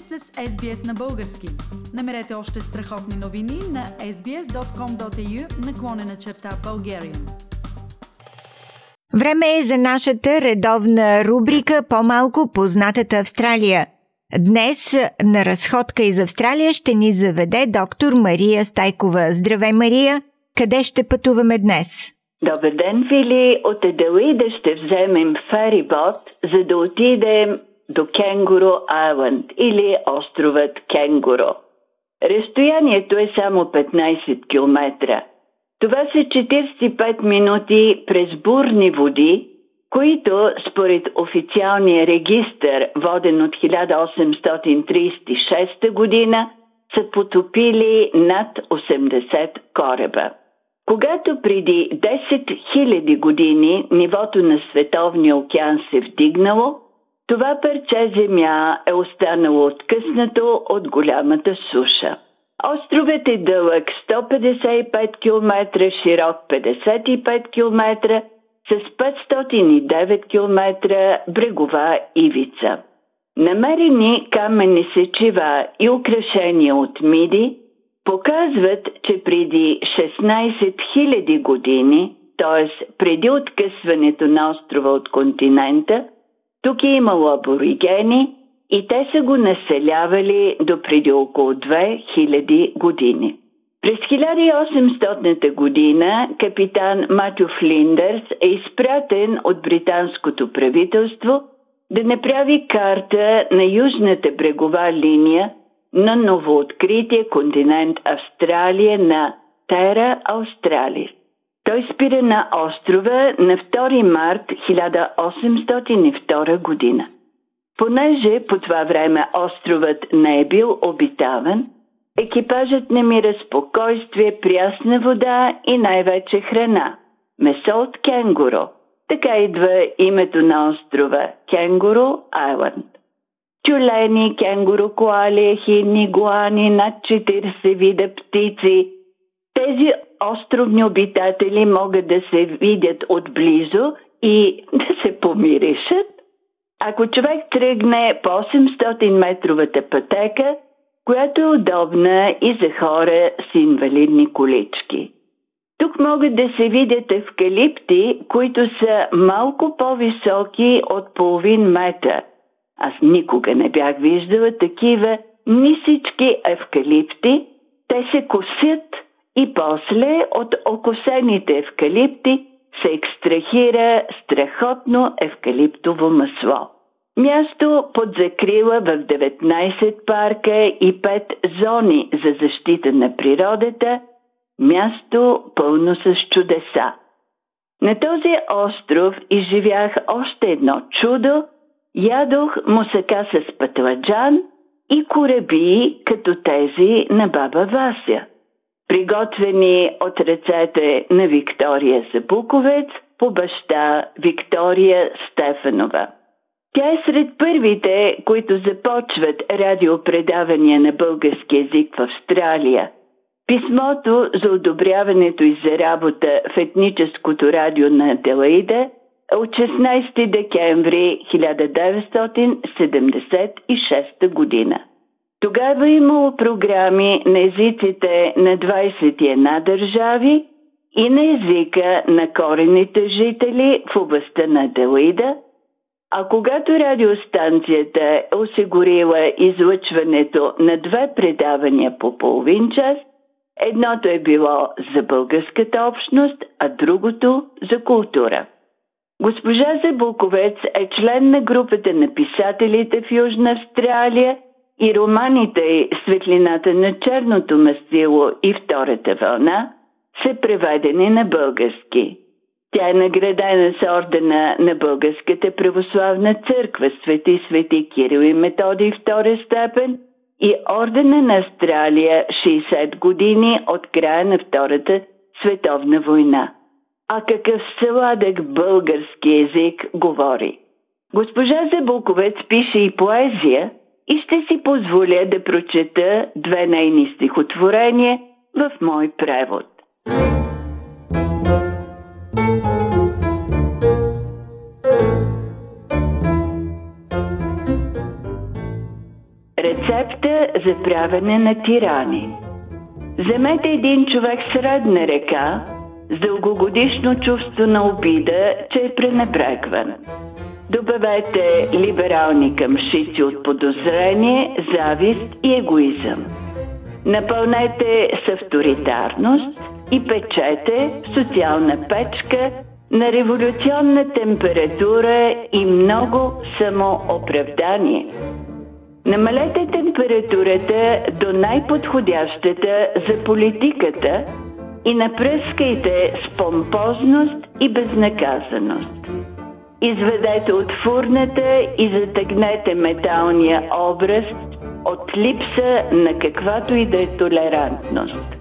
сте с SBS на български. Намерете още страхотни новини на sbs.com.au наклонена черта Bulgarian. Време е за нашата редовна рубрика По-малко познатата Австралия. Днес на разходка из Австралия ще ни заведе доктор Мария Стайкова. Здравей, Мария! Къде ще пътуваме днес? Добър ден, Фили! От Еделида ще вземем ферибот, за да отидем до Кенгуру Айланд или островът Кенгуру. Разстоянието е само 15 км. Това са 45 минути през бурни води, които според официалния регистр, воден от 1836 година, са потопили над 80 кораба. Когато преди 10 000 години нивото на Световния океан се вдигнало, това парче земя е останало откъснато от голямата суша. Островът е дълъг 155 км, широк 55 км, с 509 км брегова ивица. Намерени камени сечива и украшения от миди показват, че преди 16 000 години, т.е. преди откъсването на острова от континента, тук е имало аборигени и те са го населявали до преди около 2000 години. През 1800 година капитан Матю Флиндърс е изпратен от британското правителство да направи карта на южната брегова линия на новооткрития континент Австралия на Тера Австралис. Той спира на острова на 2 март 1802 година. Понеже по това време островът не е бил обитаван, екипажът намира спокойствие, прясна вода и най-вече храна – месо от кенгуро. Така идва името на острова – Кенгуру Айланд. Тюлени, кенгуру, коали, ехидни, гуани, над 40 вида птици. Тези островни обитатели могат да се видят отблизо и да се помиришат. Ако човек тръгне по 800 метровата пътека, която е удобна и за хора с инвалидни колички. Тук могат да се видят евкалипти, които са малко по-високи от половин метър. Аз никога не бях виждала такива нисички евкалипти. Те се косят и после от окосените евкалипти се екстрахира страхотно евкалиптово масло. Място под закрила в 19 парка и 5 зони за защита на природата, място пълно с чудеса. На този остров изживях още едно чудо, ядох мусака с пътладжан и кораби като тези на баба Вася – приготвени от ръцете на Виктория Забуковец по баща Виктория Стефанова. Тя е сред първите, които започват радиопредавания на български язик в Австралия. Писмото за одобряването и за работа в етническото радио на Делаида е от 16 декември 1976 година. Тогава имало програми на езиците на 21 държави и на езика на корените жители в областта на Делида, а когато радиостанцията е осигурила излъчването на две предавания по половин час, едното е било за българската общност, а другото за култура. Госпожа Забуковец е член на групата на писателите в Южна Австралия – и романите Светлината на черното мастило и Втората вълна са преведени на български. Тя е наградена с ордена на Българската православна църква Свети Свети Кирил и Методий втора степен и ордена на Австралия 60 години от края на Втората световна война. А какъв сладък български език говори. Госпожа Забуковец пише и поезия – и ще си позволя да прочета две нейни стихотворения в мой превод. Рецепта за правене на тирани Вземете един човек средна река с дългогодишно чувство на обида, че е пренебрегван. Добавете либерални къмшици от подозрение, завист и егоизъм. Напълнете с авторитарност и печете социална печка на революционна температура и много самооправдание. Намалете температурата до най-подходящата за политиката и напръскайте с помпозност и безнаказаност. Изведете от фурната и затъгнете металния образ от липса на каквато и да е толерантност.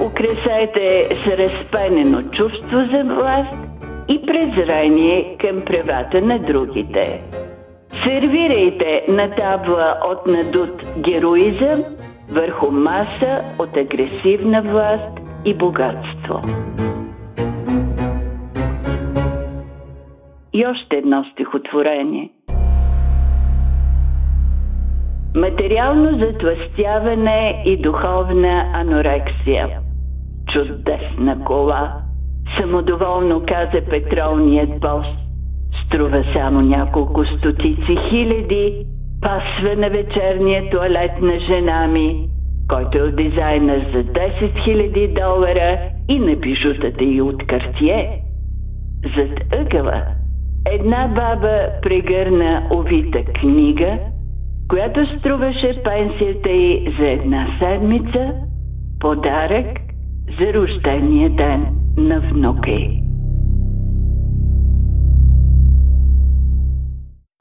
Украсайте с разпенено чувство за власт и презрение към правата на другите. Сервирайте на табла от надут героизъм върху маса от агресивна власт и богатство. И още едно стихотворение. Материално затластяване и духовна анорексия. Чудесна кола, самодоволно каза петролният бос. Струва само няколко стотици хиляди, пасва на вечерния туалет на жена ми, който е от дизайна за 10 000 долара и на бижутата и от картие. Зад ъгъла една баба прегърна овита книга, която струваше пенсията й за една седмица, подарък за рождения ден на внука й.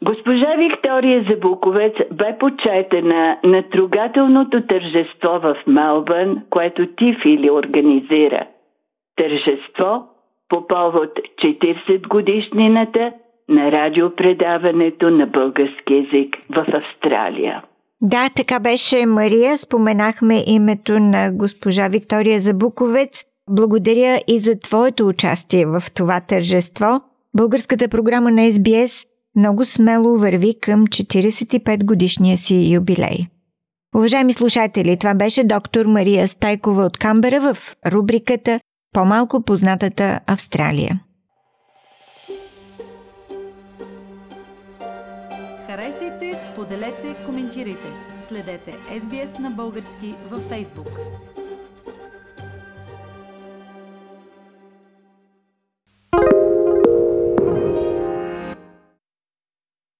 Госпожа Виктория Забуковец бе почетена на трогателното тържество в Мелбърн, което Тифили организира. Тържество по повод 40 годишнината на радиопредаването на български язик в Австралия. Да, така беше Мария. Споменахме името на госпожа Виктория Забуковец. Благодаря и за твоето участие в това тържество. Българската програма на SBS много смело върви към 45 годишния си юбилей. Уважаеми слушатели, това беше доктор Мария Стайкова от Камбера в рубриката По-малко познатата Австралия. Харесайте, споделете, коментирайте. Следете SBS на български във Facebook.